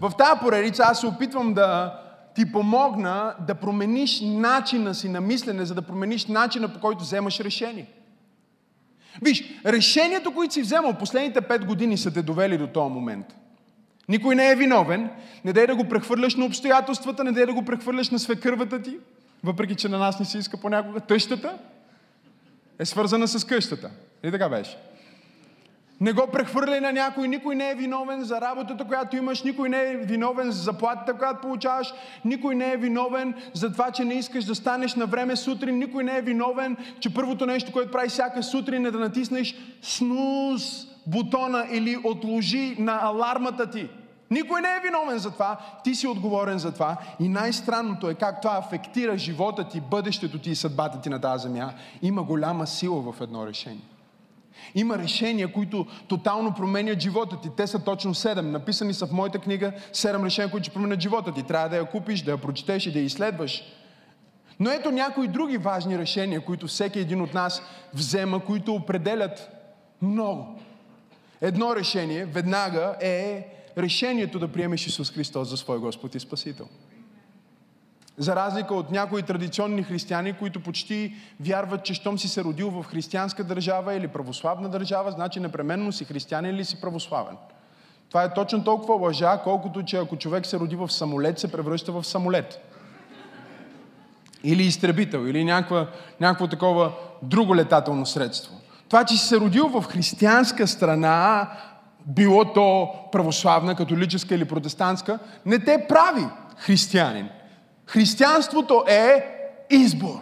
В тази поредица аз се опитвам да ти помогна да промениш начина си на мислене, за да промениш начина по който вземаш решение. Виж, решението, които си вземал последните пет години са те довели до този момент. Никой не е виновен. Не дай да го прехвърляш на обстоятелствата, не дай да го прехвърляш на свекървата ти, въпреки че на нас не се иска понякога. Тъщата е свързана с къщата. И така беше. Не го прехвърляй на някой, никой не е виновен за работата, която имаш, никой не е виновен за заплатата, която получаваш, никой не е виновен за това, че не искаш да станеш на време сутрин, никой не е виновен, че първото нещо, което прави всяка сутрин е да натиснеш снуз бутона или отложи на алармата ти. Никой не е виновен за това, ти си отговорен за това. И най-странното е как това афектира живота ти, бъдещето ти и съдбата ти на тази земя. Има голяма сила в едно решение. Има решения, които тотално променят живота ти. Те са точно седем. Написани са в моята книга седем решения, които ще променят живота ти. Трябва да я купиш, да я прочетеш и да я изследваш. Но ето някои други важни решения, които всеки един от нас взема, които определят много. Едно решение веднага е решението да приемеш Исус Христос за свой Господ и Спасител. За разлика от някои традиционни християни, които почти вярват, че щом си се родил в християнска държава или православна държава, значи непременно си християнин или си православен. Това е точно толкова лъжа, колкото че ако човек се роди в самолет, се превръща в самолет. Или изтребител, или някаква, някакво такова друго летателно средство. Това, че си се родил в християнска страна, било то православна, католическа или протестантска, не те прави християнин. Християнството е избор.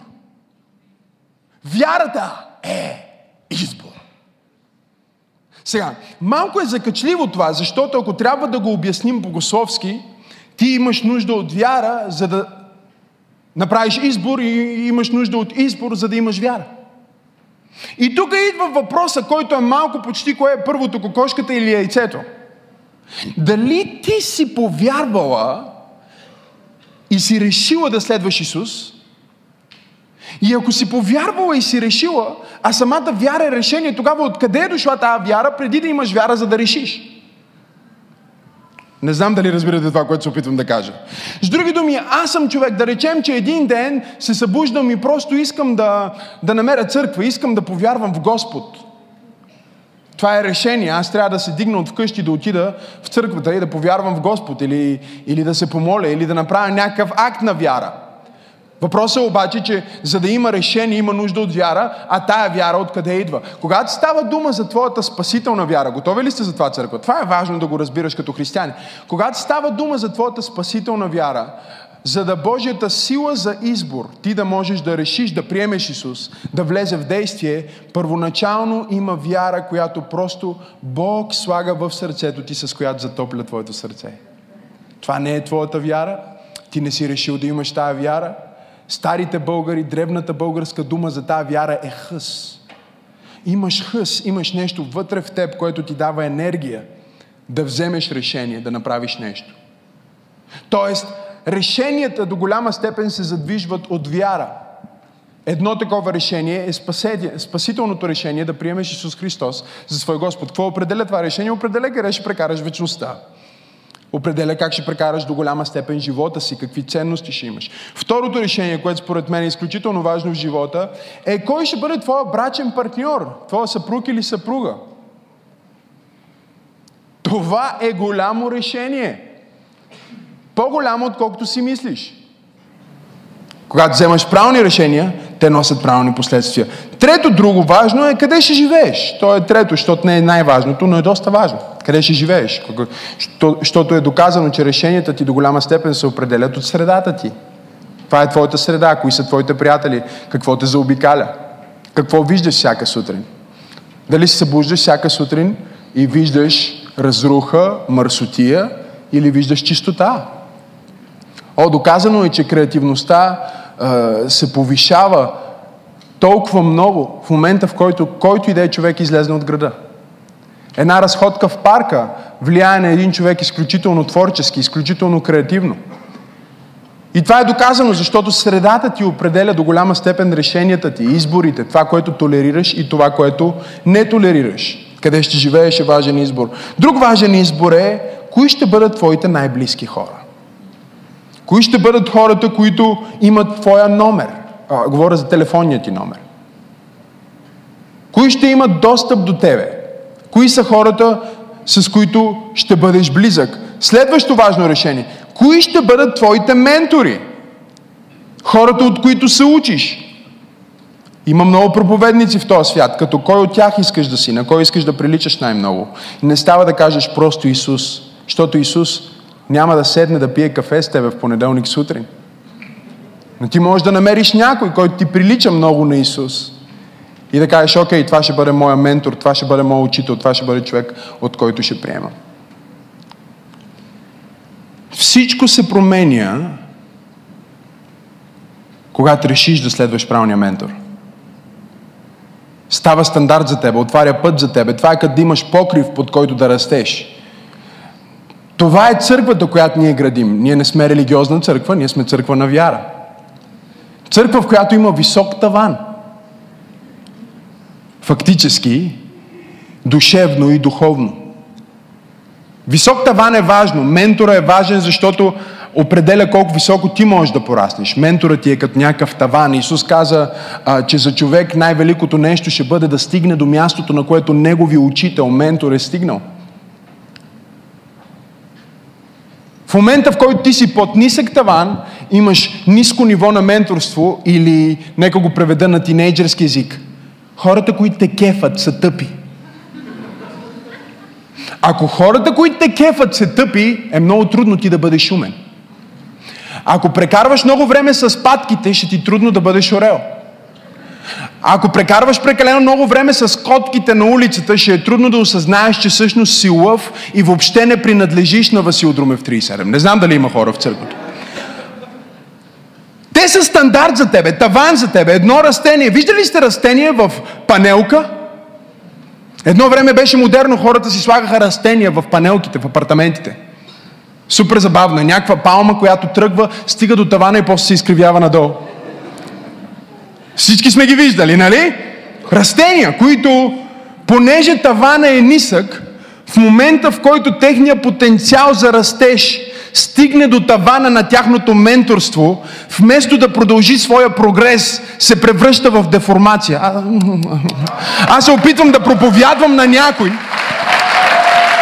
Вярата е избор. Сега, малко е закачливо това, защото ако трябва да го обясним богословски, ти имаш нужда от вяра, за да направиш избор и имаш нужда от избор, за да имаш вяра. И тук идва въпроса, който е малко почти кое е първото, кокошката или яйцето. Дали ти си повярвала и си решила да следваш Исус, и ако си повярвала и си решила, а самата вяра е решение, тогава откъде е дошла тази вяра, преди да имаш вяра, за да решиш? Не знам дали разбирате това, което се опитвам да кажа. С други думи, аз съм човек, да речем, че един ден се събуждам и просто искам да, да намеря църква, искам да повярвам в Господ. Това е решение. Аз трябва да се дигна от вкъщи, да отида в църквата и да повярвам в Господ, или, или да се помоля, или да направя някакъв акт на вяра. Въпросът е обаче, че за да има решение, има нужда от вяра, а тая вяра откъде идва. Когато става дума за твоята спасителна вяра, готови ли сте за това църква? Това е важно да го разбираш като християни. Когато става дума за твоята спасителна вяра, за да Божията сила за избор, ти да можеш да решиш да приемеш Исус, да влезе в действие, първоначално има вяра, която просто Бог слага в сърцето ти, с която затопля твоето сърце. Това не е твоята вяра, ти не си решил да имаш тая вяра, Старите българи, древната българска дума за тази вяра е хъс. Имаш хъс, имаш нещо вътре в теб, което ти дава енергия да вземеш решение, да направиш нещо. Тоест, решенията до голяма степен се задвижват от вяра. Едно такова решение е спасителното решение да приемеш Исус Христос за свой Господ. Какво определя това решение? Определя къде ще прекараш вечността определя как ще прекараш до голяма степен живота си, какви ценности ще имаш. Второто решение, което според мен е изключително важно в живота, е кой ще бъде твоя брачен партньор, твоя съпруг или съпруга. Това е голямо решение. По-голямо, отколкото си мислиш. Когато вземаш правилни решения, те носят правилни последствия. Трето друго важно е къде ще живееш. То е трето, защото не е най-важното, но е доста важно. Къде ще живееш? Защото е доказано, че решенията ти до голяма степен се определят от средата ти. Това е твоята среда, кои са твоите приятели, какво те заобикаля, какво виждаш всяка сутрин. Дали се събуждаш всяка сутрин и виждаш разруха, мърсотия или виждаш чистота. О, доказано е, че креативността е, се повишава толкова много в момента, в който който и да е човек излезне от града. Една разходка в парка влияе на един човек изключително творчески, изключително креативно. И това е доказано, защото средата ти определя до голяма степен решенията ти, изборите, това, което толерираш и това, което не толерираш. Къде ще живееш е важен избор. Друг важен избор е кои ще бъдат твоите най-близки хора? Кои ще бъдат хората, които имат твоя номер? А, говоря за телефонния ти номер. Кои ще имат достъп до тебе? Кои са хората, с които ще бъдеш близък? Следващо важно решение. Кои ще бъдат твоите ментори? Хората, от които се учиш. Има много проповедници в този свят. Като кой от тях искаш да си, на кой искаш да приличаш най-много. Не става да кажеш просто Исус, защото Исус няма да седне да пие кафе с тебе в понеделник сутрин. Но ти можеш да намериш някой, който ти прилича много на Исус. И да кажеш, окей, това ще бъде моя ментор, това ще бъде моят учител, това ще бъде човек, от който ще приема. Всичко се променя, когато решиш да следваш правилния ментор. Става стандарт за теб, отваря път за тебе. Това е да имаш покрив, под който да растеш. Това е църквата, която ние градим. Ние не сме религиозна църква, ние сме църква на вяра. Църква, в която има висок таван. Фактически, душевно и духовно. Висок таван е важно. Ментора е важен, защото определя колко високо ти можеш да пораснеш. Менторът ти е като някакъв таван. Исус каза, а, че за човек най-великото нещо ще бъде да стигне до мястото, на което негови учител, ментор е стигнал. В момента, в който ти си под нисък таван, имаш ниско ниво на менторство или, нека го преведа на тинейджерски език, хората, които те кефат, са тъпи. Ако хората, които те кефат, се тъпи, е много трудно ти да бъдеш умен. Ако прекарваш много време с патките, ще ти трудно да бъдеш орел. Ако прекарваш прекалено много време с котките на улицата, ще е трудно да осъзнаеш, че всъщност си лъв и въобще не принадлежиш на Васил Друмев 37. Не знам дали има хора в църквата. Те са стандарт за тебе, таван за тебе, едно растение. Виждали сте растение в панелка? Едно време беше модерно, хората си слагаха растения в панелките, в апартаментите. Супер забавно. Е някаква палма, която тръгва, стига до тавана и после се изкривява надолу. Всички сме ги виждали, нали? Растения, които, понеже тавана е нисък, в момента в който техния потенциал за растеж стигне до тавана на тяхното менторство, вместо да продължи своя прогрес, се превръща в деформация. А, аз се опитвам да проповядвам на някой,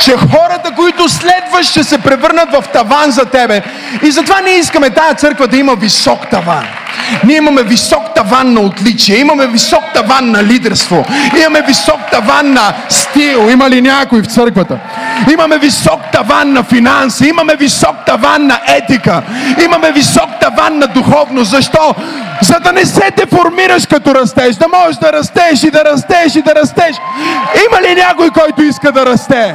че хората, които следваш, ще се превърнат в таван за тебе. И затова ние искаме тая църква да има висок таван. Ние имаме висок таван на отличие, имаме висок таван на лидерство, имаме висок таван на стил. Има ли някой в църквата? Имаме висок таван на финанси, имаме висок таван на етика, имаме висок таван на духовност. Защо? За да не се деформираш като растеш, да можеш да растеш и да растеш и да растеш. Има ли някой, който иска да расте?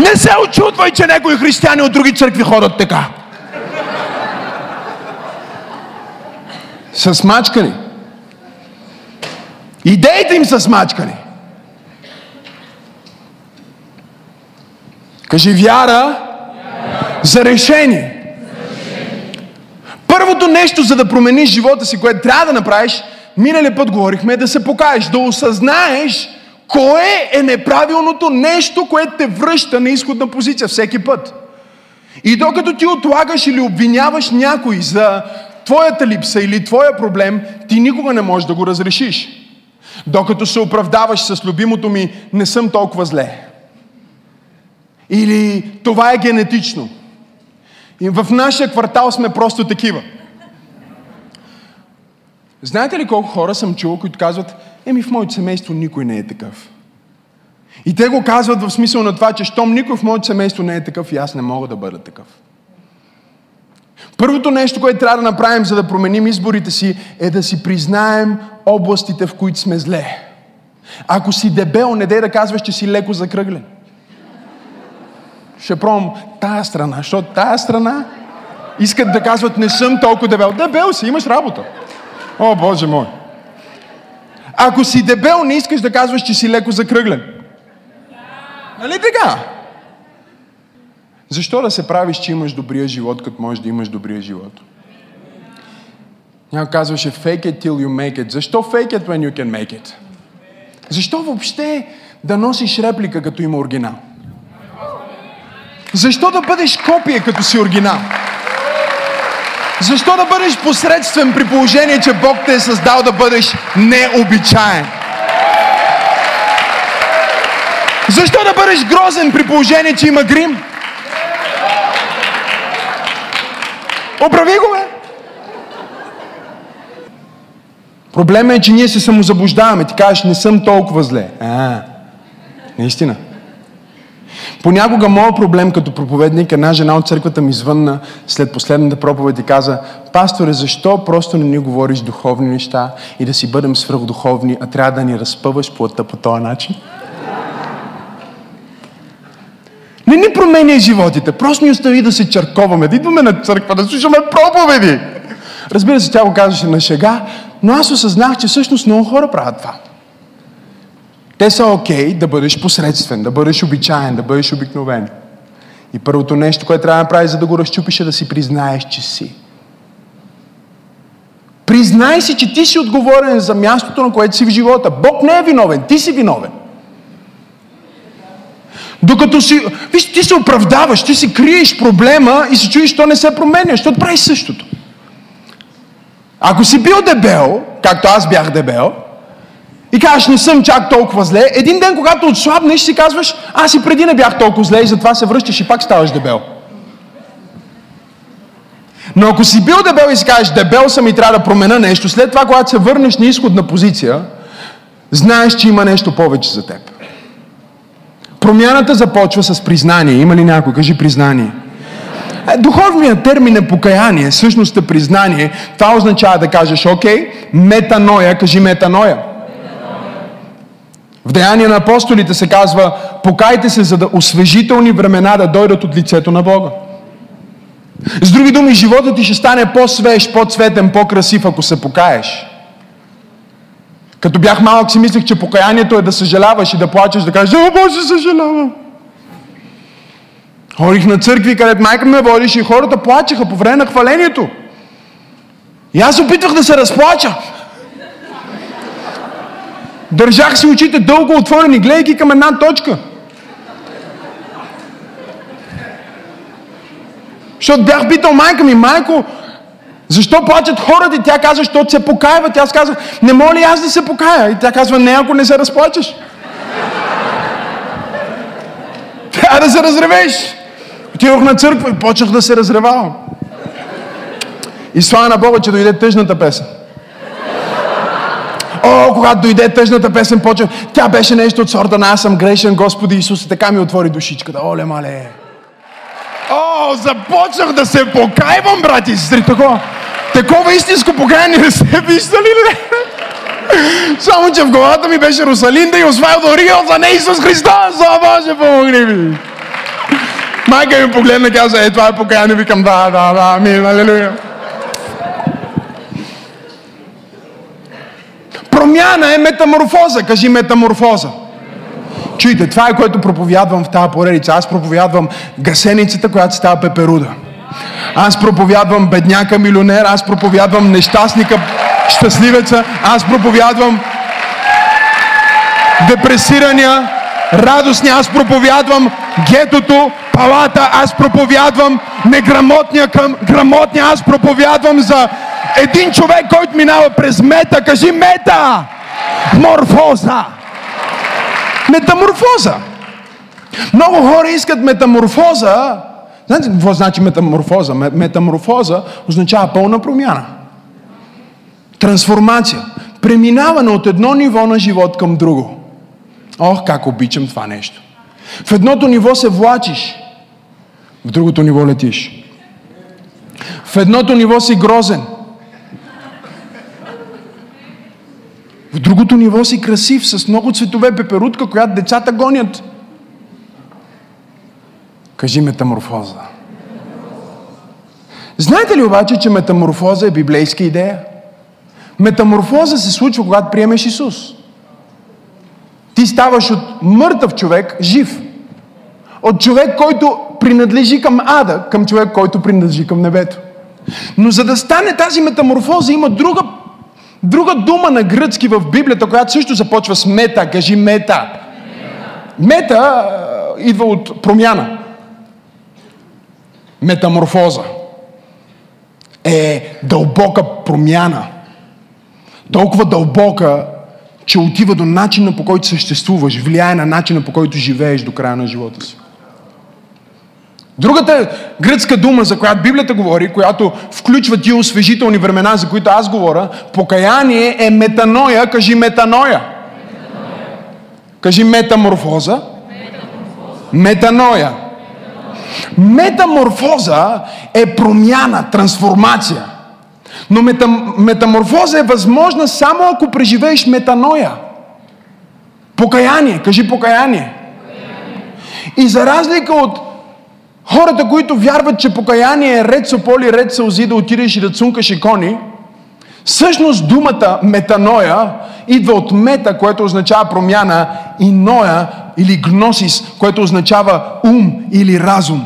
Не се очудвай, че някои християни от други църкви ходят така. С мачкани. Идеите им са смачкани. Кажи вяра, за решение. Първото нещо, за да промениш живота си, което трябва да направиш, миналия път говорихме, е да се покаеш, да осъзнаеш Кое е неправилното нещо, което те връща на изходна позиция всеки път? И докато ти отлагаш или обвиняваш някой за твоята липса или твоя проблем, ти никога не можеш да го разрешиш. Докато се оправдаваш с любимото ми, не съм толкова зле. Или това е генетично. И в нашия квартал сме просто такива. Знаете ли колко хора съм чул, които казват, Еми в моето семейство никой не е такъв. И те го казват в смисъл на това, че щом никой в моето семейство не е такъв и аз не мога да бъда такъв. Първото нещо, което трябва да направим, за да променим изборите си, е да си признаем областите, в които сме зле. Ако си дебел, не дей да казваш, че си леко закръглен. Ще пробвам тая страна, защото тая страна искат да казват, не съм толкова дебел. Дебел си, имаш работа. О, Боже мой. Ако си дебел, не искаш да казваш, че си леко закръглен. Нали така? Защо да се правиш, че имаш добрия живот, като можеш да имаш добрия живот? Някой казваше fake it till you make it. Защо fake it when you can make it? Защо въобще да носиш реплика, като има оригинал? Защо да бъдеш копия, като си оригинал? Защо да бъдеш посредствен при положение, че Бог те е създал да бъдеш необичаен? Защо да бъдеш грозен при положение, че има грим? Оправи го, бе! Проблемът е, че ние се самозаблуждаваме. Ти кажеш, не съм толкова зле. А, наистина. Понякога моят проблем като проповедник, една жена от църквата ми звънна след последната проповед и каза, пасторе, защо просто не ни говориш духовни неща и да си бъдем свръхдуховни, а трябва да ни разпъваш плътта по този начин? Не ни променя животите, просто ни остави да се черковаме, да идваме на църква, да слушаме проповеди. Разбира се, тя го казваше на шега, но аз осъзнах, че всъщност много хора правят това. Те са окей okay да бъдеш посредствен, да бъдеш обичаен, да бъдеш обикновен. И първото нещо, което трябва да направиш, за да го разчупиш, е да си признаеш, че си. Признай си, че ти си отговорен за мястото, на което си в живота. Бог не е виновен, ти си виновен. Докато си, виж, ти се оправдаваш, ти си криеш проблема и се чуеш, що не се променя, защото правиш същото. Ако си бил дебел, както аз бях дебел, и кажеш, не съм чак толкова зле, един ден, когато отслабнеш, си казваш, аз и преди не бях толкова зле и затова се връщаш и пак ставаш дебел. Но ако си бил дебел и си кажеш, дебел съм и трябва да променя нещо, след това, когато се върнеш на изходна позиция, знаеш, че има нещо повече за теб. Промяната започва с признание. Има ли някой? Кажи признание. Е, духовният термин е покаяние, всъщност е признание. Това означава да кажеш, окей, метаноя, кажи метаноя. В Деяния на апостолите се казва, покайте се, за да освежителни времена да дойдат от лицето на Бога. С други думи, животът ти ще стане по-свеж, по-цветен, по-красив, ако се покаеш. Като бях малък си мислех, че покаянието е да съжаляваш и да плачеш, да кажеш, о, Боже, съжалявам. Ходих на църкви, където майка ме водише и хората плачеха по време на хвалението. И аз опитвах да се разплача. Държах си очите дълго отворени, гледайки към една точка. Защото бях питал майка ми, майко, защо плачат хората? И тя казва, защото се покаяват. Аз казах, не моля ли аз да се покая? И тя казва, не, ако не се разплачеш. Трябва да се разревеш. Отидох на църква и почнах да се разревавам. И слава на Бога, че дойде тъжната песен. О, когато дойде тъжната песен, почва. Тя беше нещо от сорта на аз съм грешен, Господи Исус, така ми отвори душичката. Оле, мале. О, започнах да се покайвам, брати и сестри, такова. Такова истинско покаяние не сте виждали ли? Само, че в главата ми беше Русалинда и Освайл Доригел за не Исус Христос. О, Боже, помогни ми. Майка ми погледна и каза, е, това е покаяние. Викам, да, да, да, амин, алелуя. Промяна е метаморфоза. Кажи метаморфоза. Чуйте, това е което проповядвам в тази поредица. Аз проповядвам гасеницата, която става пеперуда. Аз проповядвам бедняка милионер, аз проповядвам нещастника щастливеца, аз проповядвам депресирания, радостния, аз проповядвам гетото, палата, аз проповядвам неграмотния към грамотния, аз проповядвам за един човек, който минава през мета, кажи мета! Морфоза! Метаморфоза! Много хора искат метаморфоза. Знаете какво значи метаморфоза? Метаморфоза означава пълна промяна. Трансформация. Преминаване от едно ниво на живот към друго. Ох, как обичам това нещо. В едното ниво се влачиш, в другото ниво летиш. В едното ниво си грозен, в другото ниво си красив, с много цветове пеперутка, която децата гонят. Кажи метаморфоза. Знаете ли обаче, че метаморфоза е библейска идея? Метаморфоза се случва, когато приемеш Исус. Ти ставаш от мъртъв човек жив. От човек, който принадлежи към ада, към човек, който принадлежи към небето. Но за да стане тази метаморфоза, има друга, Друга дума на гръцки в Библията, която също започва с мета, кажи мета. Мета идва от промяна. Метаморфоза е дълбока промяна. Толкова дълбока, че отива до начина по който съществуваш, влияе на начина по който живееш до края на живота си. Другата гръцка дума, за която Библията говори, която включва тия освежителни времена, за които аз говоря, покаяние е метаноя. Кажи метаноя. метаноя. Кажи метаморфоза. Метаморфоза. Метаноя. Метаморфоза е промяна, трансформация. Но метам, метаморфоза е възможна само ако преживееш метаноя. Покаяние. Кажи покаяние. покаяние. И за разлика от хората, които вярват, че покаяние е ред со поли, ред сълзи, да отидеш и да цункаш икони, всъщност думата метаноя идва от мета, което означава промяна, и ноя или гносис, което означава ум или разум.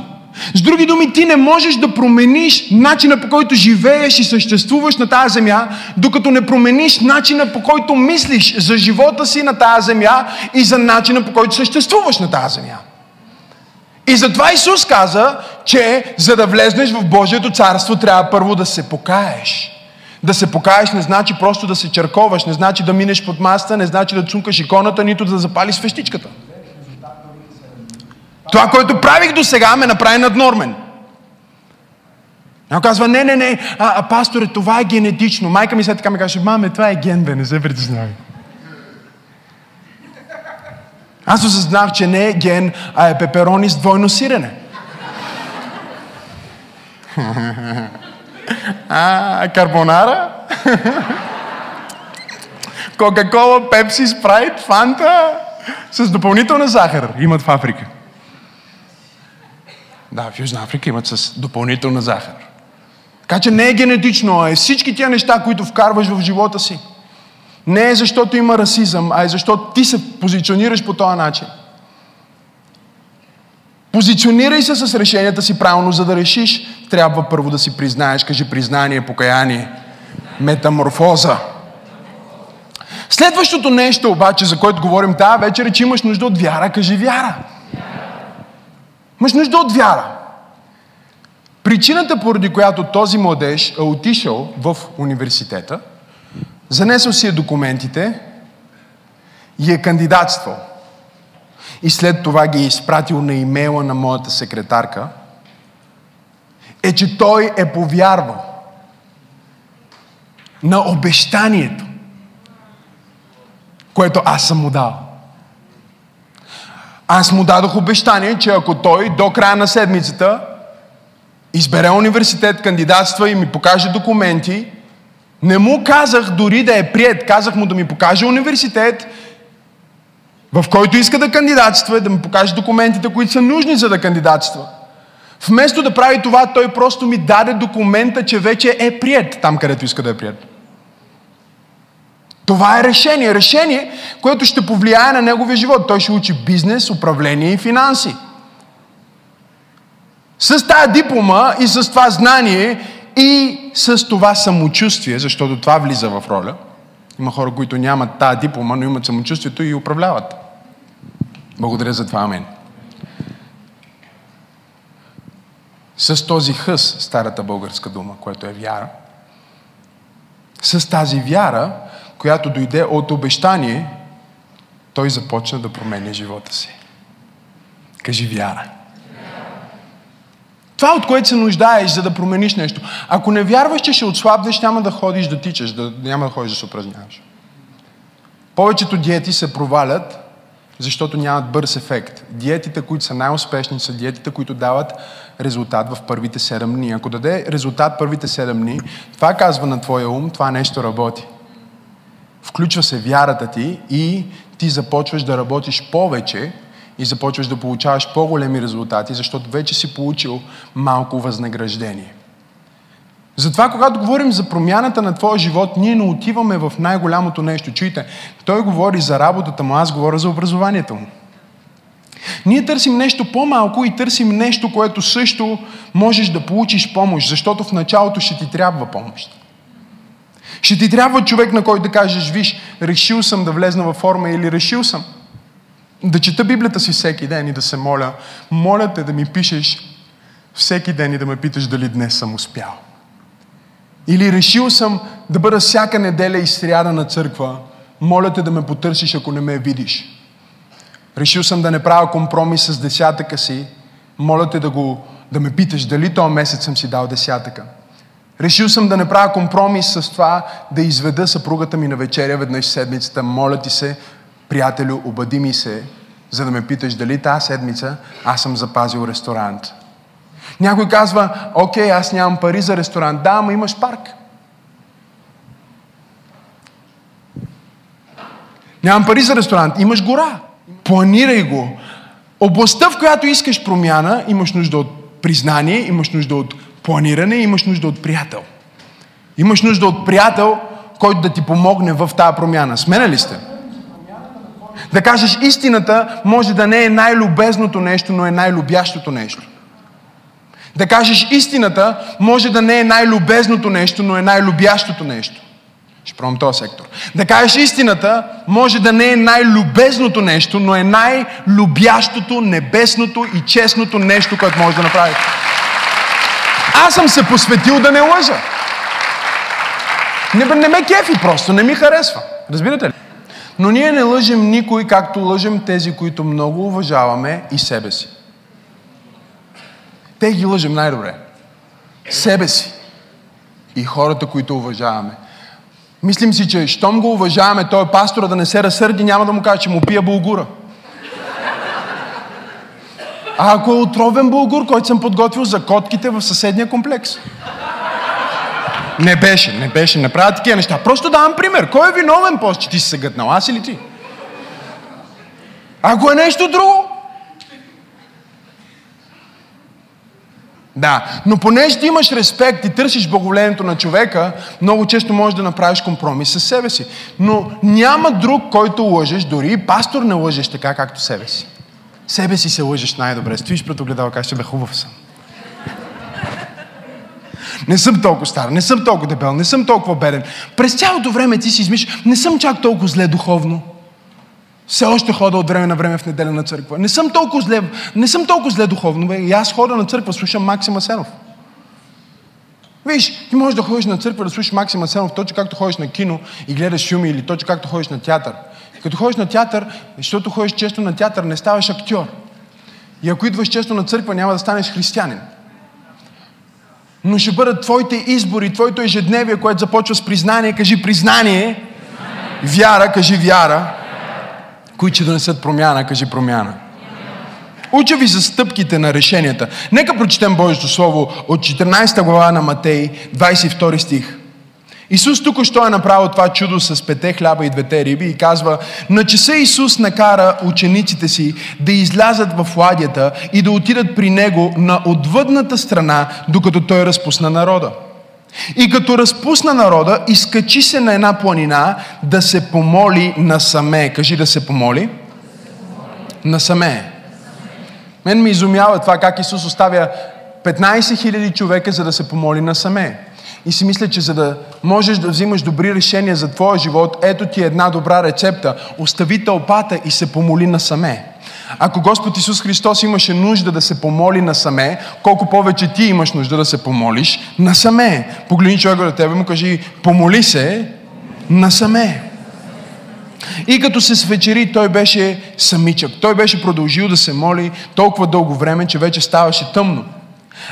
С други думи, ти не можеш да промениш начина по който живееш и съществуваш на тази земя, докато не промениш начина по който мислиш за живота си на тази земя и за начина по който съществуваш на тази земя. И затова Исус каза, че за да влезнеш в Божието царство, трябва първо да се покаеш. Да се покаеш не значи просто да се черковаш, не значи да минеш под маста, не значи да цункаш иконата, нито да запалиш свещичката. Това, което правих до сега, ме направи наднормен. Някой казва, не, не, не, а, а пасторе, това е генетично. Майка ми след така ми каже, маме, това е ген, бе, не се притеснявай. Аз осъзнах, че не е ген, а е пеперони с двойно сирене. а, карбонара? Кока-кола, пепси, спрайт, фанта с допълнителна захар имат в Африка. Да, в Южна Африка имат с допълнителна захар. Така че не е генетично, а е всички тия неща, които вкарваш в живота си. Не е защото има расизъм, а е защото ти се позиционираш по този начин. Позиционирай се с решенията си правилно, за да решиш. Трябва първо да си признаеш. Кажи признание, покаяние, метаморфоза. Следващото нещо обаче, за което говорим тази вечер, е, че имаш нужда от вяра. Кажи вяра. Имаш нужда от вяра. Причината, поради която този младеж е отишъл в университета, занесъл си е документите и е кандидатствал. И след това ги е изпратил на имейла на моята секретарка, е, че той е повярвал на обещанието, което аз съм му дал. Аз му дадох обещание, че ако той до края на седмицата избере университет, кандидатства и ми покаже документи, не му казах дори да е прият. Казах му да ми покаже университет, в който иска да кандидатства, да ми покаже документите, които са нужни за да кандидатства. Вместо да прави това, той просто ми даде документа, че вече е прият там, където иска да е прият. Това е решение. Решение, което ще повлияе на неговия живот. Той ще учи бизнес, управление и финанси. С тази диплома и с това знание и с това самочувствие, защото това влиза в роля. Има хора, които нямат тази диплома, но имат самочувствието и управляват. Благодаря за това, амен. С този хъс, старата българска дума, което е вяра, с тази вяра която дойде от обещание, той започна да променя живота си. Кажи вяра. Това, от което се нуждаеш, за да промениш нещо. Ако не вярваш, че ще отслабнеш, няма да ходиш да тичаш, да, няма да ходиш да се упражняваш. Повечето диети се провалят, защото нямат бърз ефект. Диетите, които са най-успешни, са диетите, които дават резултат в първите 7 дни. Ако даде резултат първите 7 дни, това казва на твоя ум, това нещо работи. Включва се вярата ти и ти започваш да работиш повече и започваш да получаваш по-големи резултати, защото вече си получил малко възнаграждение. Затова, когато говорим за промяната на твоя живот, ние не отиваме в най-голямото нещо. Чуйте, той говори за работата му, аз говоря за образованието му. Ние търсим нещо по-малко и търсим нещо, което също можеш да получиш помощ, защото в началото ще ти трябва помощ. Ще ти трябва човек, на който да кажеш, виж, решил съм да влезна във форма или решил съм да чета Библията си всеки ден и да се моля. Моля те да ми пишеш всеки ден и да ме питаш дали днес съм успял. Или решил съм да бъда всяка неделя и сряда на църква. Моля те да ме потърсиш, ако не ме видиш. Решил съм да не правя компромис с десятъка си. Моля те да, го, да ме питаш дали този месец съм си дал десятъка. Решил съм да не правя компромис с това да изведа съпругата ми на вечеря веднъж седмицата. Моля ти се, приятелю, обади ми се, за да ме питаш дали тази седмица аз съм запазил ресторант. Някой казва, окей, аз нямам пари за ресторант. Да, ама имаш парк. Нямам пари за ресторант. Имаш гора. Планирай го. Областта, в която искаш промяна, имаш нужда от признание, имаш нужда от планиране, имаш нужда от приятел. Имаш нужда от приятел, който да ти помогне в тази промяна. Смена ли сте? Да кажеш истината може да не е най-любезното нещо, но е най-любящото нещо. Да кажеш истината може да не е най-любезното нещо, но е най-любящото нещо. Ще пробвам този сектор. Да кажеш истината може да не е най-любезното нещо, но е най-любящото, небесното и честното нещо, което може да направиш. Аз съм се посветил да не лъжа. Не, не ме кефи просто, не ми харесва. Разбирате ли? Но ние не лъжем никой, както лъжем тези, които много уважаваме и себе си. Те ги лъжем най-добре. Себе си. И хората, които уважаваме. Мислим си, че щом го уважаваме, той пастора да не се разсърди, няма да му каже, че му пия булгура. А ако е отровен булгур, който съм подготвил за котките в съседния комплекс? Не беше, не беше, не правя такива неща. Просто давам пример. Кой е виновен после, че ти си се гътнал? Аз или ти? Ако е нещо друго, Да, но понеже ти имаш респект и търсиш благоволението на човека, много често можеш да направиш компромис с себе си. Но няма друг, който лъжеш, дори и пастор не лъжеш така, както себе си. Себе си се лъжеш най-добре. Стоиш пред огледала, кажеш, бе хубав съм. Не съм толкова стар, не съм толкова дебел, не съм толкова беден. През цялото време ти си измиш, не съм чак толкова зле духовно. Все още хода от време на време в неделя на църква. Не съм толкова зле, не съм толкова зле духовно. Бе. И аз хода на църква, слушам Максима Сенов. Виж, ти можеш да ходиш на църква да слушаш Максима Сенов, точно както ходиш на кино и гледаш филми или точно както ходиш на театър. Като ходиш на театър, защото ходиш често на театър, не ставаш актьор. И ако идваш често на църква, няма да станеш християнин. Но ще бъдат твоите избори, твоето ежедневие, което започва с признание. Кажи признание. Вяра, кажи вяра които ще донесат промяна, кажи промяна. Уча ви за стъпките на решенията. Нека прочетем Божието Слово от 14 глава на Матей, 22 стих. Исус тук що е направил това чудо с пете хляба и двете риби и казва, на часа Исус накара учениците си да излязат в ладията и да отидат при Него на отвъдната страна, докато Той разпусна народа. И като разпусна народа, изкачи се на една планина да се помоли насаме. Кажи да се помоли. Насаме. Мен ми изумява това как Исус оставя 15 000 човека, за да се помоли насаме. И си мисля, че за да можеш да взимаш добри решения за твоя живот, ето ти една добра рецепта. Остави тълпата и се помоли насаме. Ако Господ Исус Христос имаше нужда да се помоли насаме, колко повече ти имаш нужда да се помолиш насаме. Погледни човека до тебе му кажи, помоли се насаме. И като се свечери, той беше самичък. Той беше продължил да се моли толкова дълго време, че вече ставаше тъмно.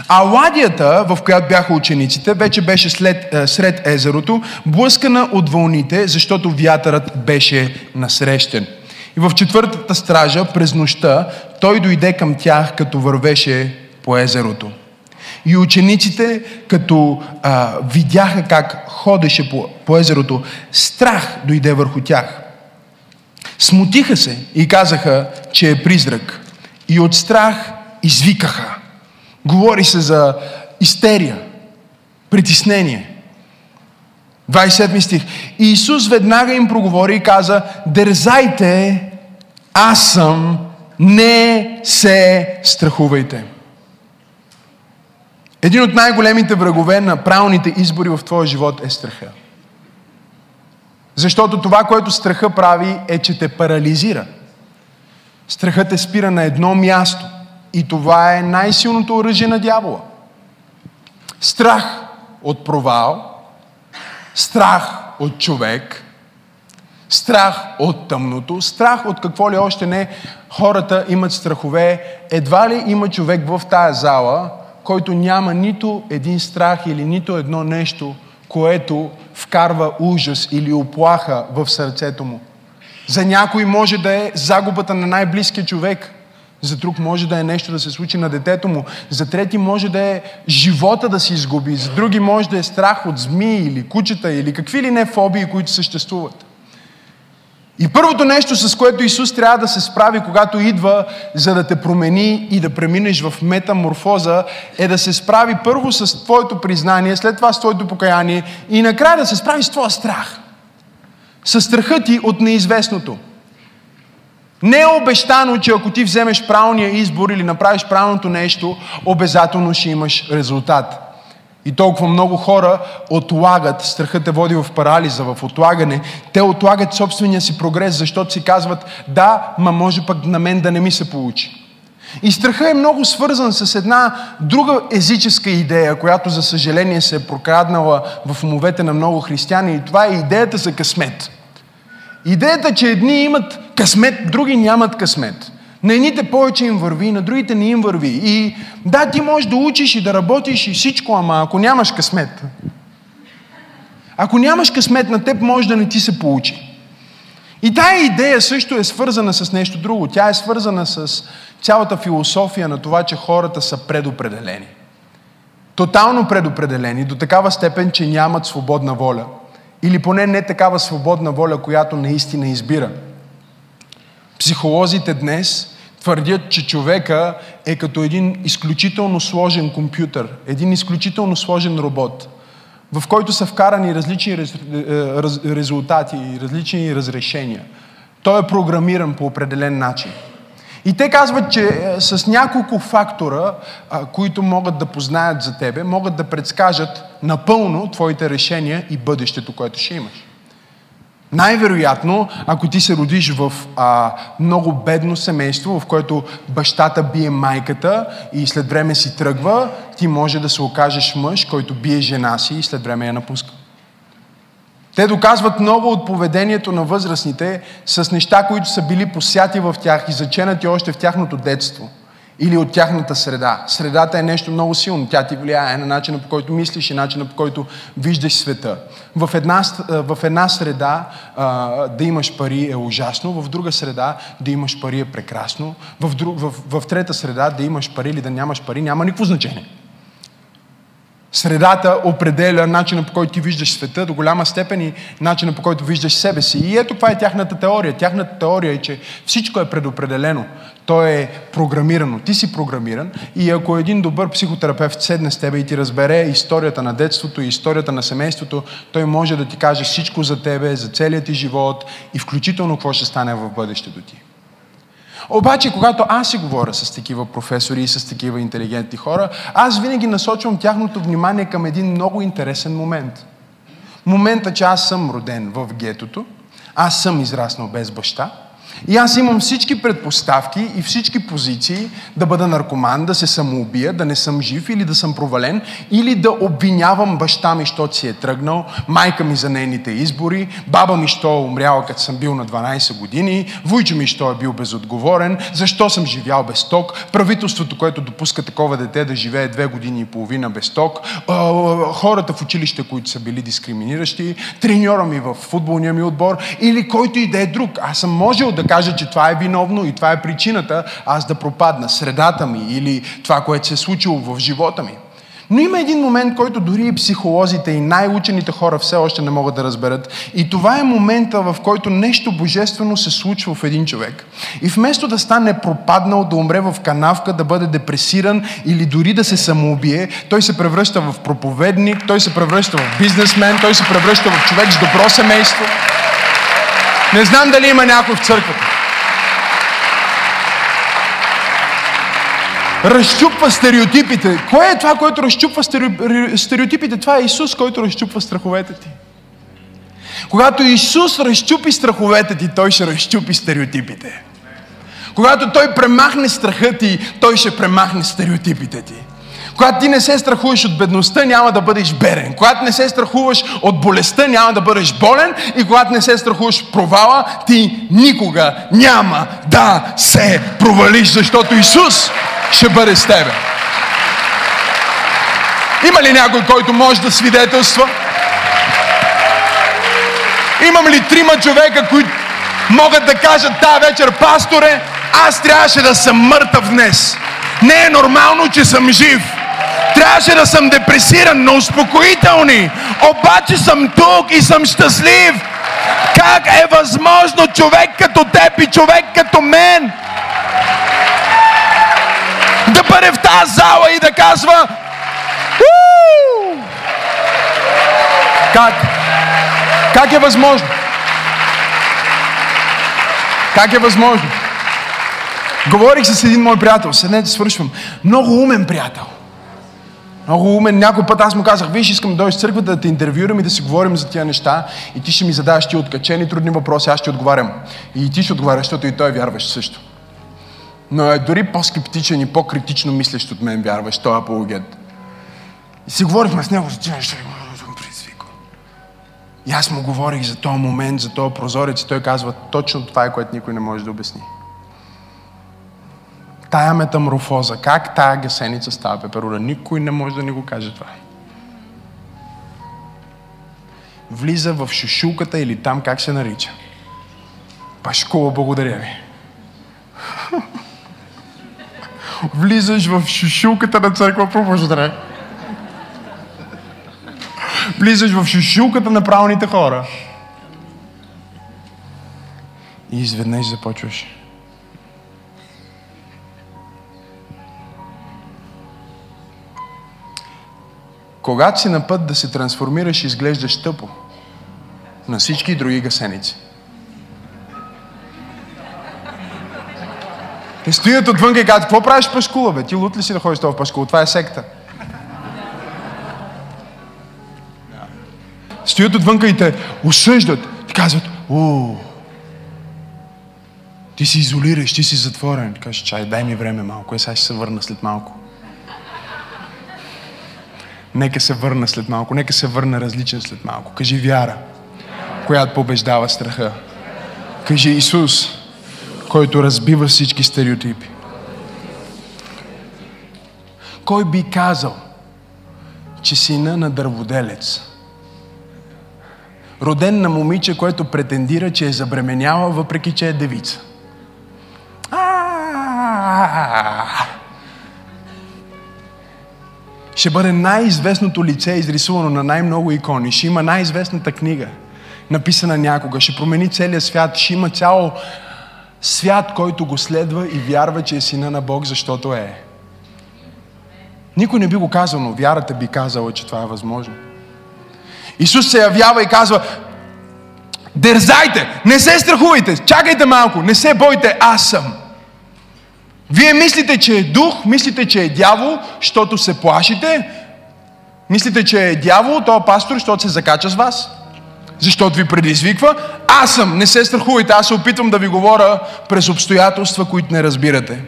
А ладията, в която бяха учениците, вече беше след, е, сред езерото, блъскана от вълните, защото вятърът беше насрещен. И в четвъртата стража, през нощта, той дойде към тях, като вървеше по езерото. И учениците, като а, видяха как ходеше по, по езерото, страх дойде върху тях. Смутиха се и казаха, че е призрак. И от страх извикаха. Говори се за истерия, притеснение. 27 стих. И Исус веднага им проговори и каза, дързайте, аз съм, не се страхувайте. Един от най-големите врагове на правилните избори в твоя живот е страха. Защото това, което страха прави, е, че те парализира. Страхът те спира на едно място. И това е най-силното оръжие на дявола. Страх от провал, страх от човек, страх от тъмното, страх от какво ли още не. Хората имат страхове. Едва ли има човек в тая зала, който няма нито един страх или нито едно нещо, което вкарва ужас или оплаха в сърцето му. За някой може да е загубата на най-близкия човек. За друг може да е нещо да се случи на детето му. За трети може да е живота да се изгуби. За други може да е страх от змии или кучета или какви ли не фобии, които съществуват. И първото нещо, с което Исус трябва да се справи, когато идва, за да те промени и да преминеш в метаморфоза, е да се справи първо с твоето признание, след това с твоето покаяние и накрая да се справи с твоя страх. С страха ти от неизвестното. Не е обещано, че ако ти вземеш правилния избор или направиш правилното нещо, обязателно ще имаш резултат. И толкова много хора отлагат, страхът те води в парализа, в отлагане. Те отлагат собствения си прогрес, защото си казват, да, ма може пък на мен да не ми се получи. И страха е много свързан с една друга езическа идея, която за съжаление се е прокраднала в умовете на много християни и това е идеята за късмет. Идеята, че едни имат късмет, други нямат късмет. На едните повече им върви, на другите не им върви. И да, ти можеш да учиш и да работиш и всичко, ама ако нямаш късмет. Ако нямаш късмет, на теб може да не ти се получи. И тая идея също е свързана с нещо друго. Тя е свързана с цялата философия на това, че хората са предопределени. Тотално предопределени, до такава степен, че нямат свободна воля. Или поне не такава свободна воля, която наистина избира. Психолозите днес твърдят, че човека е като един изключително сложен компютър, един изключително сложен робот, в който са вкарани различни рез, рез, резултати и различни разрешения. Той е програмиран по определен начин. И те казват, че е, с няколко фактора, които могат да познаят за тебе, могат да предскажат напълно твоите решения и бъдещето, което ще имаш. Най-вероятно, ако ти се родиш в а, много бедно семейство, в което бащата бие майката и след време си тръгва, ти може да се окажеш мъж, който бие жена си и след време я напуска. Те доказват много от поведението на възрастните с неща, които са били посяти в тях и заченати още в тяхното детство – или от тяхната среда. Средата е нещо много силно. Тя ти влияе на начина по който мислиш и начина по който виждаш света. В една, в една среда да имаш пари е ужасно, в друга среда да имаш пари е прекрасно, в, друг, в, в трета среда да имаш пари или да нямаш пари няма никакво значение. Средата определя начина по който ти виждаш света, до голяма степен и начина по който виждаш себе си. И ето това е тяхната теория. Тяхната теория е, че всичко е предопределено. То е програмирано. Ти си програмиран и ако един добър психотерапевт седне с тебе и ти разбере историята на детството и историята на семейството, той може да ти каже всичко за тебе, за целият ти живот и включително какво ще стане в бъдещето ти. Обаче, когато аз си говоря с такива професори и с такива интелигентни хора, аз винаги насочвам тяхното внимание към един много интересен момент. Момента, че аз съм роден в гетото, аз съм израснал без баща, и аз имам всички предпоставки и всички позиции да бъда наркоман, да се самоубия, да не съм жив или да съм провален, или да обвинявам баща ми, защото си е тръгнал, майка ми за нейните избори, баба ми, що е умряла, като съм бил на 12 години, вуйче ми, що е бил безотговорен, защо съм живял без ток, правителството, което допуска такова дете да живее две години и половина без ток, хората в училище, които са били дискриминиращи, треньора ми в футболния ми отбор или който и да е друг. Аз съм можел да кажа, че това е виновно и това е причината аз да пропадна, средата ми или това, което се е случило в живота ми. Но има един момент, който дори и психолозите и най-учените хора все още не могат да разберат. И това е момента, в който нещо божествено се случва в един човек. И вместо да стане пропаднал, да умре в канавка, да бъде депресиран или дори да се самоубие, той се превръща в проповедник, той се превръща в бизнесмен, той се превръща в човек с добро семейство. Не знам дали има някой в църквата. Разчупва стереотипите. Кое е това, което разчупва стереотипите? Това е Исус, който разчупва страховете ти. Когато Исус разчупи страховете ти, Той ще разчупи стереотипите. Когато Той премахне страха ти, Той ще премахне стереотипите ти. Когато ти не се страхуваш от бедността, няма да бъдеш берен. Когато не се страхуваш от болестта, няма да бъдеш болен. И когато не се страхуваш от провала, ти никога няма да се провалиш, защото Исус ще бъде с тебе. Има ли някой, който може да свидетелства? Имам ли трима човека, които могат да кажат тази вечер, пасторе, аз трябваше да съм мъртъв днес. Не е нормално, че съм жив. Трябваше да съм депресиран, но успокоителни. Обаче съм тук и съм щастлив. Как е възможно човек като теб и човек като мен да бъде в тази зала и да казва Уу! Как? Как е възможно? Как е възможно? Говорих с един мой приятел, седнете, свършвам. Много умен приятел. Много умен. Някой път аз му казах, виж, искам да дойдеш в църквата да те интервюирам и да си говорим за тия неща. И ти ще ми задаваш ти откачени трудни въпроси, аз ще отговарям. И ти ще отговаряш, защото и той вярваш също. Но е дори по-скептичен и по-критично мислещ от мен вярваш, той е апологет. И си говорихме с него за тия неща. И аз му говорих за този момент, за този прозорец и той казва, точно това е, което никой не може да обясни. Тая метаморфоза, как тая гасеница става пеперуда, никой не може да ни го каже това. Влиза в шушулката или там как се нарича. Пашкова, благодаря ви. Влизаш в шушулката на църква пробуждане влизаш в шушулката на правилните хора. И изведнъж започваш. Когато си на път да се трансформираш, изглеждаш тъпо на всички други гасеници. Те стоят отвън и казват, какво правиш в пашкула, бе? Ти лут ли си да ходиш в пашкула? Това е секта. стоят отвънка и те осъждат. Ти казват, о, ти си изолираш, ти си затворен. Кажеш, чай, дай ми време малко, е сега ще се върна след малко. Нека се върна след малко, нека се върна различен след малко. Кажи вяра, която побеждава страха. Кажи Исус, който разбива всички стереотипи. Кой би казал, че сина на дърводелец роден на момиче, което претендира, че е забременяла, въпреки че е девица. Ще бъде най-известното лице, изрисувано на най-много икони. Ще има най-известната книга, написана някога. Ще промени целия свят. Ще има цял свят, който го следва и вярва, че е сина на Бог, защото е. Никой не би го казал, но вярата би казала, че това е възможно. Исус се явява и казва, дързайте, не се страхувайте, чакайте малко, не се бойте, аз съм. Вие мислите, че е дух, мислите, че е дявол, защото се плашите, мислите, че е дявол, то пастор, защото се закача с вас, защото ви предизвиква. Аз съм, не се страхувайте, аз се опитвам да ви говоря през обстоятелства, които не разбирате.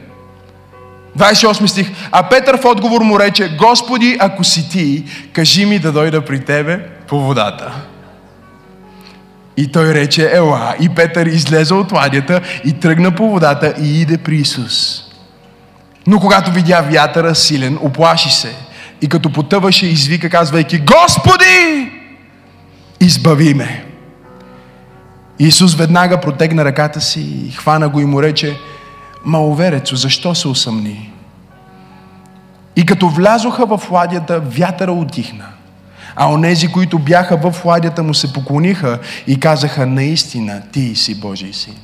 28 стих. А Петър в отговор му рече, Господи, ако си ти, кажи ми да дойда при Тебе по водата. И той рече, ела. И Петър излезе от ладията и тръгна по водата и иде при Исус. Но когато видя вятъра силен, оплаши се и като потъваше, извика, казвайки, Господи, избави ме. Исус веднага протегна ръката си, хвана го и му рече, маловерецо, защо се усъмни? И като влязоха в ладията, вятъра отихна. А онези, които бяха в ладията му, се поклониха и казаха, наистина, ти си Божий син.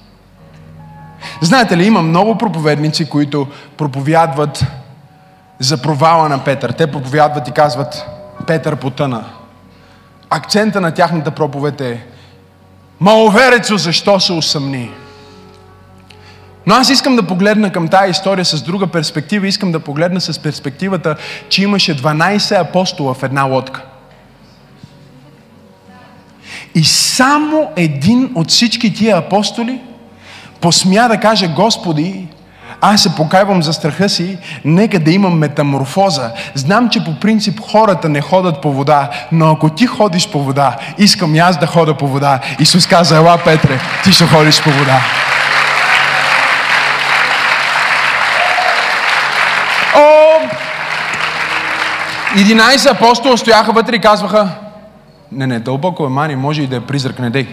Знаете ли, има много проповедници, които проповядват за провала на Петър. Те проповядват и казват, Петър потъна. Акцента на тяхната проповед е, маловерецо, защо се усъмни? Но аз искам да погледна към тази история с друга перспектива. Искам да погледна с перспективата, че имаше 12 апостола в една лодка. И само един от всички тия апостоли посмя да каже, Господи, аз се покайвам за страха си, нека да имам метаморфоза. Знам, че по принцип хората не ходят по вода, но ако ти ходиш по вода, искам и аз да хода по вода. Исус каза, ела Петре, ти ще ходиш по вода. О! 11 апостола стояха вътре и казваха, не, не, дълбоко е мани, може и да е призрак, не дей.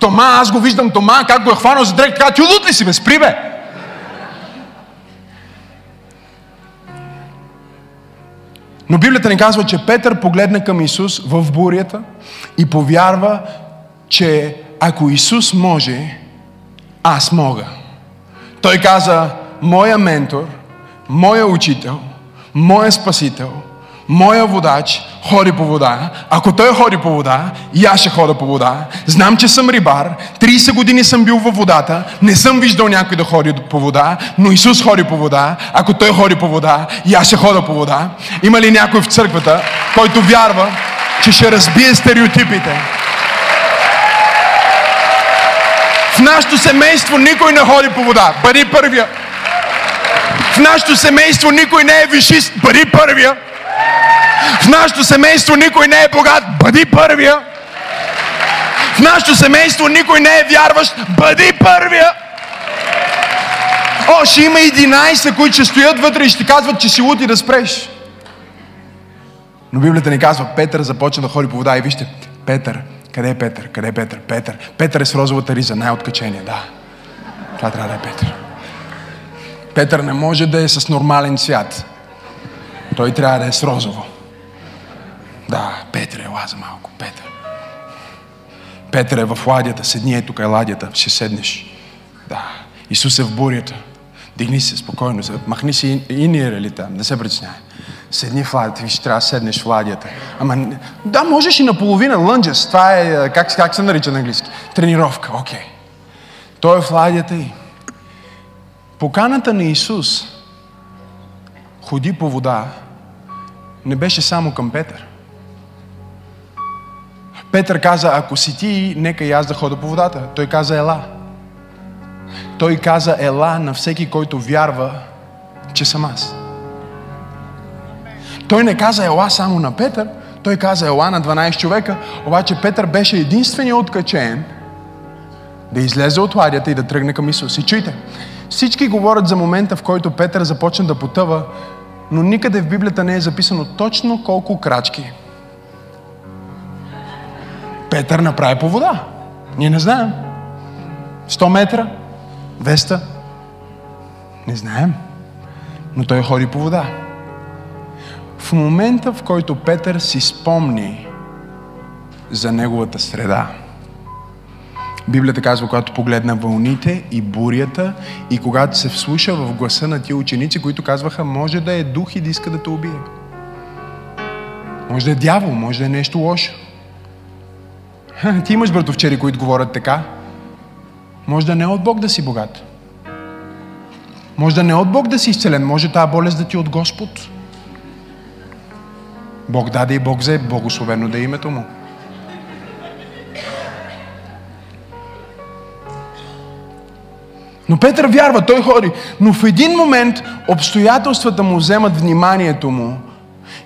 Тома, аз го виждам Тома, как го е хванал за дрек, така, ти лут ли си, бе, спри, бе! Но Библията ни казва, че Петър погледна към Исус в бурята и повярва, че ако Исус може, аз мога. Той каза, моя ментор, моя учител, моя спасител – моя водач ходи по вода. Ако той ходи по вода, и аз ще хода по вода. Знам, че съм рибар. 30 години съм бил във водата. Не съм виждал някой да ходи по вода, но Исус ходи по вода. Ако той ходи по вода, и аз ще хода по вода. Има ли някой в църквата, който вярва, че ще разбие стереотипите? В нашето семейство никой не ходи по вода. Бъди първия. В нашето семейство никой не е вишист. Бъди първия. В нашето семейство никой не е богат. Бъди първия. В нашето семейство никой не е вярващ. Бъди първия. О, ще има 11, които ще стоят вътре и ще казват, че си лути да спреш. Но Библията ни казва, Петър започна да ходи по вода и вижте, Петър, къде е Петър? Къде е Петър? Петър. Петър е с розовата риза, най-откачение, да. Това трябва да е Петър. Петър не може да е с нормален цвят. Той трябва да е с розово. Да, Петре, ела за малко, Петър. Петър е в ладията, седни е тук е ладията, ще седнеш. Да, Исус е в бурята. Дигни се спокойно, махни си и, ние рели там, не се притеснявай. Седни в ладията, виж, трябва да седнеш в ладията. Ама, да, можеш и наполовина, лънджес. Това е, как, как се нарича на английски? Тренировка, окей. Okay. Той е в ладията и поканата на Исус ходи по вода не беше само към Петър. Петър каза, ако си ти, нека и аз да хода по водата. Той каза, ела. Той каза, ела на всеки, който вярва, че съм аз. Той не каза ела само на Петър, той каза ела на 12 човека, обаче Петър беше единственият откачен да излезе от ладията и да тръгне към Исус. И чуйте, всички говорят за момента, в който Петър започна да потъва, но никъде в Библията не е записано точно колко крачки Петър направи по вода. Ние не знаем. 100 метра? 200? Не знаем. Но той ходи по вода. В момента, в който Петър си спомни за неговата среда, Библията казва, когато погледна вълните и бурята и когато се вслуша в гласа на тия ученици, които казваха, може да е дух и да иска да те убие. Може да е дявол, може да е нещо лошо. Ти имаш братовчери, които говорят така. Може да не е от Бог да си богат. Може да не е от Бог да си изцелен. Може тази болест да ти е от Господ. Бог даде и Бог взе. Благословено да е името му. Но Петър вярва, той ходи. Но в един момент обстоятелствата му вземат вниманието му.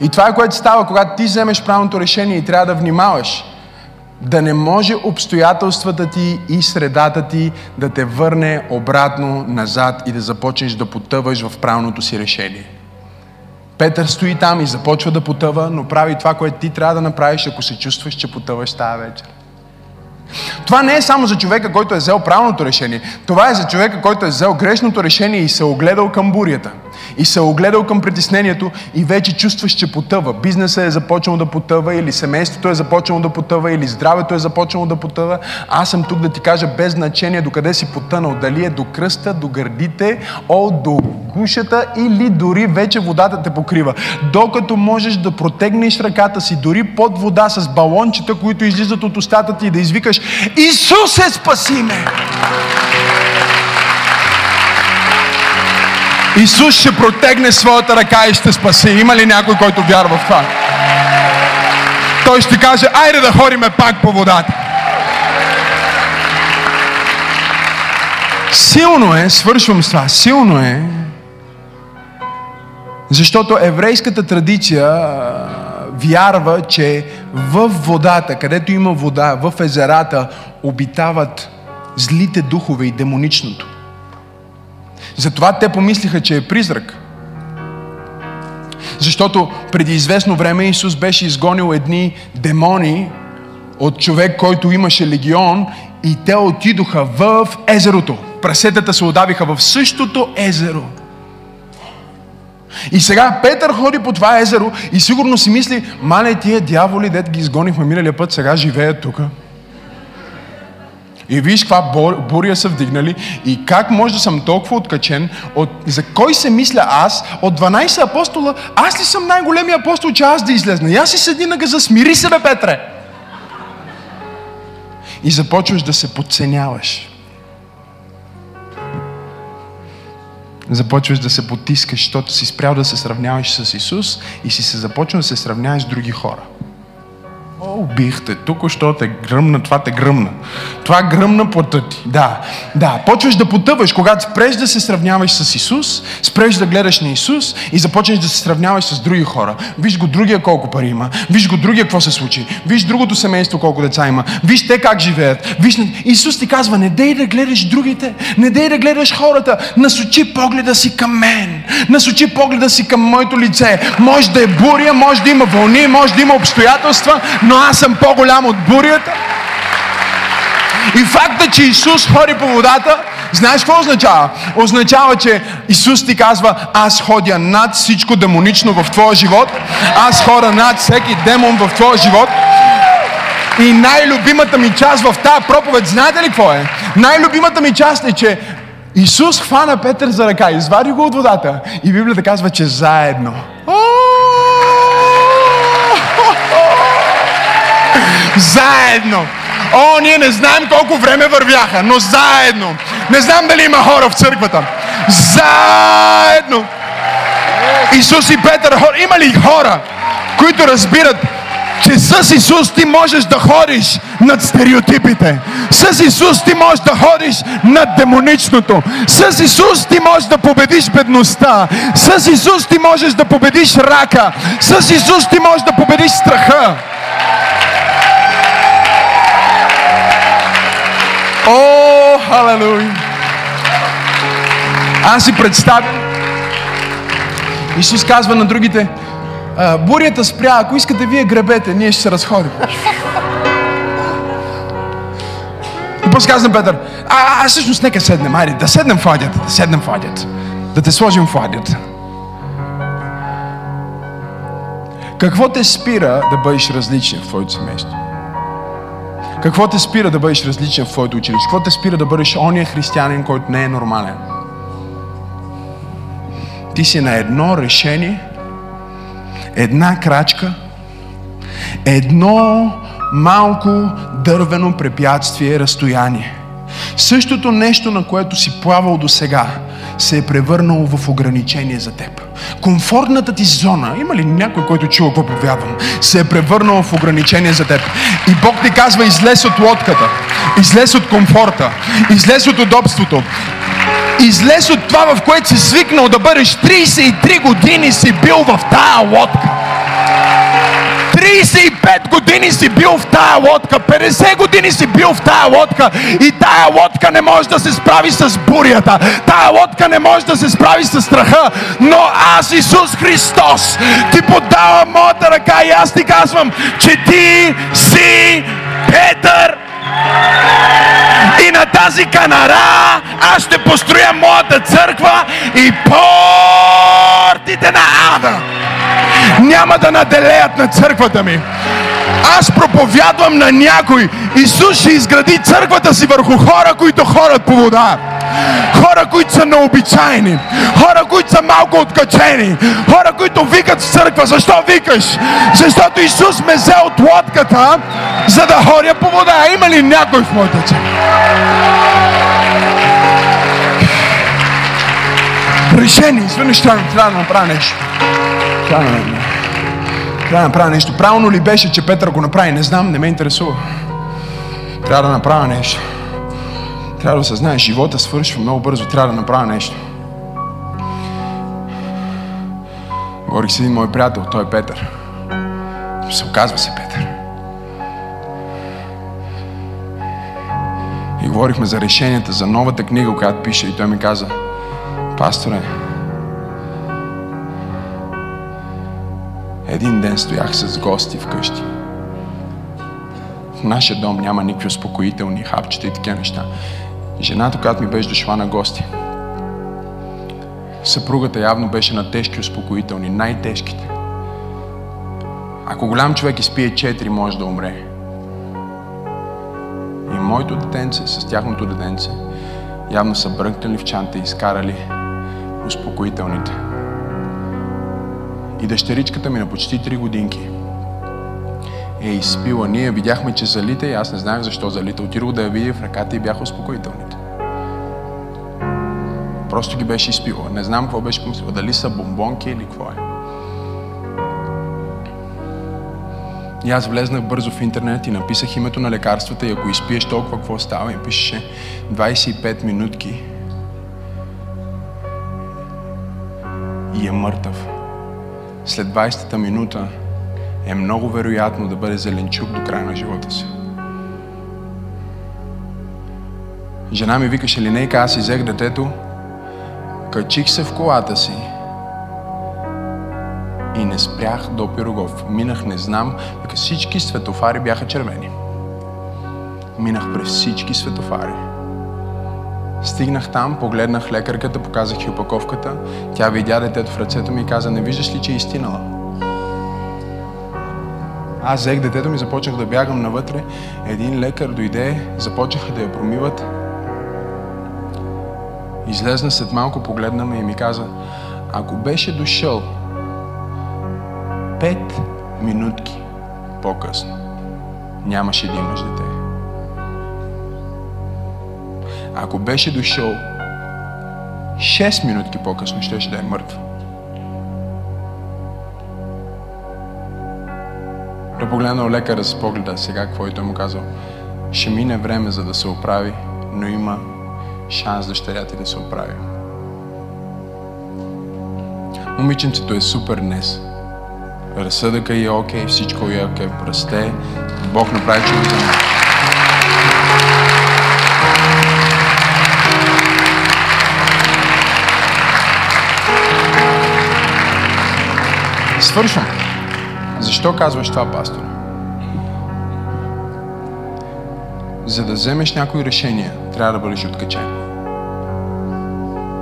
И това е което става, когато ти вземеш правилното решение и трябва да внимаваш да не може обстоятелствата ти и средата ти да те върне обратно назад и да започнеш да потъваш в правилното си решение. Петър стои там и започва да потъва, но прави това, което ти трябва да направиш, ако се чувстваш, че потъваш тази вечер. Това не е само за човека, който е взел правилното решение. Това е за човека, който е взел грешното решение и се огледал към бурята. И се е огледал към притеснението и вече чувстваш, че потъва. Бизнесът е започнал да потъва или семейството е започнало да потъва или здравето е започнало да потъва. Аз съм тук да ти кажа без значение докъде си потънал. Дали е до кръста, до гърдите, о, до гушата или дори вече водата те покрива. Докато можеш да протегнеш ръката си дори под вода с балончета, които излизат от устата ти и да извикаш Исусе, спаси ме! Исус ще протегне своята ръка и ще спаси. Има ли някой, който вярва в това? той ще каже, айде да ходиме пак по водата. Силно е, свършвам с това, силно е, защото еврейската традиция вярва, че в водата, където има вода, в езерата, обитават злите духове и демоничното. Затова те помислиха, че е призрак. Защото преди известно време Исус беше изгонил едни демони от човек, който имаше легион и те отидоха в езерото. Прасетата се отдавиха в същото езеро. И сега Петър ходи по това езеро и сигурно си мисли, мале тия дяволи, дет ги изгонихме миналия път, сега живеят тук. И виж каква буря са вдигнали и как може да съм толкова откачен, от, за кой се мисля аз, от 12 апостола, аз ли съм най-големия апостол, че аз да излезна? И аз си седи на газа, смири се бе, Петре! И започваш да се подценяваш. започваш да се потискаш, защото си спрял да се сравняваш с Исус и си се започнал да се сравняваш с други хора. Убихте, тук що те гръмна, това те гръмна. Това гръмна плътта ти. Да, да. Почваш да потъваш, когато спреш да се сравняваш с Исус, спреш да гледаш на Исус и започнеш да се сравняваш с други хора. Виж го другия колко пари има. Виж го другия какво се случи. Виж другото семейство колко деца има. Виж те как живеят. Виж... Исус ти казва, не дей да гледаш другите. Не дей да гледаш хората. Насочи погледа си към мен. Насочи погледа си към моето лице. Може да е буря, може да има вълни, може да има обстоятелства, но аз съм по-голям от бурята. И факта, че Исус ходи по водата, знаеш какво означава? Означава, че Исус ти казва, аз ходя над всичко демонично в твоя живот, аз хора над всеки демон в твоя живот. И най-любимата ми част в тази проповед, знаете ли какво е? Най-любимата ми част е, че Исус хвана Петър за ръка, извади го от водата и Библията казва, че заедно. Заедно. О, ние не знаем колко време вървяха, но заедно. Не знам дали има хора в църквата. Заедно. Исус и Петър, има ли хора, които разбират, че с Исус ти можеш да ходиш над стереотипите. С Исус ти можеш да ходиш над демоничното. С Исус ти можеш да победиш бедността. С Исус ти можеш да победиш рака. С Исус ти можеш да победиш страха. Халелуя! Аз си представям. Исус казва на другите, бурята спря, ако искате вие гребете, ние ще се разходим. И после казвам Петър, а, а всъщност нека седнем, айде, да седнем в ладията, да седнем в ладията, да те сложим в ладията. Какво те спира да бъдеш различен в твоето семейство? Какво те спира да бъдеш различен в твоето училище? Какво те спира да бъдеш ония християнин, който не е нормален? Ти си на едно решение, една крачка, едно малко дървено препятствие, разстояние. Същото нещо, на което си плавал до сега, се е превърнало в ограничение за теб. Комфортната ти зона, има ли някой, който чува какво повядвам, се е превърнала в ограничение за теб. И Бог ти казва, излез от лодката, излез от комфорта, излез от удобството, излез от това, в което си свикнал да бъдеш. 33 години си бил в тая лодка. 35 години си бил в тая лодка, 50 години си бил в тая лодка и тая лодка не може да се справи с бурята. Тая лодка не може да се справи с страха. Но аз, Исус Христос, ти подавам моята ръка и аз ти казвам, че ти си Петър. И на тази канара аз ще построя моята църква и портите на ада няма да наделеят на църквата ми. Аз проповядвам на някой. Исус ще изгради църквата си върху хора, които ходят по вода. Хора, които са необичайни. Хора, които са малко откачени. Хора, които викат в църква. Защо викаш? Защото Исус ме взе от лодката, за да ходя по вода. Има ли някой в моята църква? Решение. Изведнъж трябва да направя нещо. Трябва да направя нещо. Правилно ли беше, че Петър го направи? Не знам, не ме интересува. Трябва да направя нещо. Трябва да се знае, живота свършва много бързо. Трябва да направя нещо. Говорих с един мой приятел, той е Петър. Се оказва се Петър. И говорихме за решенията, за новата книга, която пише. И той ми каза, пасторе, един ден стоях с гости вкъщи. В нашия дом няма никакви успокоителни хапчета и такива неща. Жената, която ми беше дошла на гости, съпругата явно беше на тежки успокоителни, най-тежките. Ако голям човек изпие 4, може да умре. И моето детенце с тяхното детенце явно са бръкнали в чанта и изкарали успокоителните. И дъщеричката ми на почти 3 годинки е изпила. Ние видяхме, че залита и аз не знаех защо залита. Отидох да я видя в ръката и бяха успокоителните. Просто ги беше изпила. Не знам какво беше помислила. Дали са бомбонки или какво е. И аз влезнах бързо в интернет и написах името на лекарствата и ако изпиеш толкова, какво става? И пишеше 25 минутки и е мъртъв. След 20-та минута е много вероятно да бъде зеленчук до края на живота си. Жена ми викаше, линейка, аз изех детето, качих се в колата си и не спрях до Пирогов. Минах, не знам, всички светофари бяха червени. Минах през всички светофари. Стигнах там, погледнах лекарката, показах и опаковката. Тя видя детето в ръцето ми и каза, не виждаш ли, че е истинала? Аз взех детето ми, започнах да бягам навътре. Един лекар дойде, започнаха да я промиват. Излезна след малко, погледна ме и ми каза, ако беше дошъл пет минутки по-късно, нямаше да имаш дете. Ако беше дошъл 6 минутки по-късно, щеше да е мъртва. Той погледнал лекара с погледа сега, и той му казал. Ще мине време, за да се оправи, но има шанс дъщеря ти да се оправи. Момиченцето е супер днес. Разсъдъка е окей, всичко е окей, расте. Бог направи чудо за нас. Свършвам. Защо казваш това, пастор? За да вземеш някои решения, трябва да бъдеш откачен.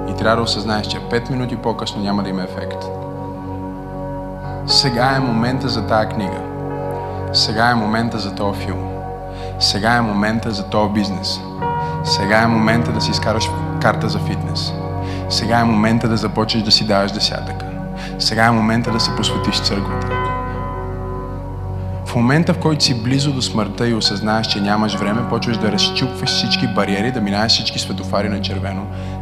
И трябва да осъзнаеш, че 5 минути по-късно няма да има ефект. Сега е момента за тая книга. Сега е момента за този филм. Сега е момента за този бизнес. Сега е момента да си изкараш карта за фитнес. Сега е момента да започнеш да си даваш десятъка. Сега е момента да се посветиш църквата. В момента, в който си близо до смъртта и осъзнаеш, че нямаш време, почваш да разчупваш всички бариери, да минаеш всички светофари на червено,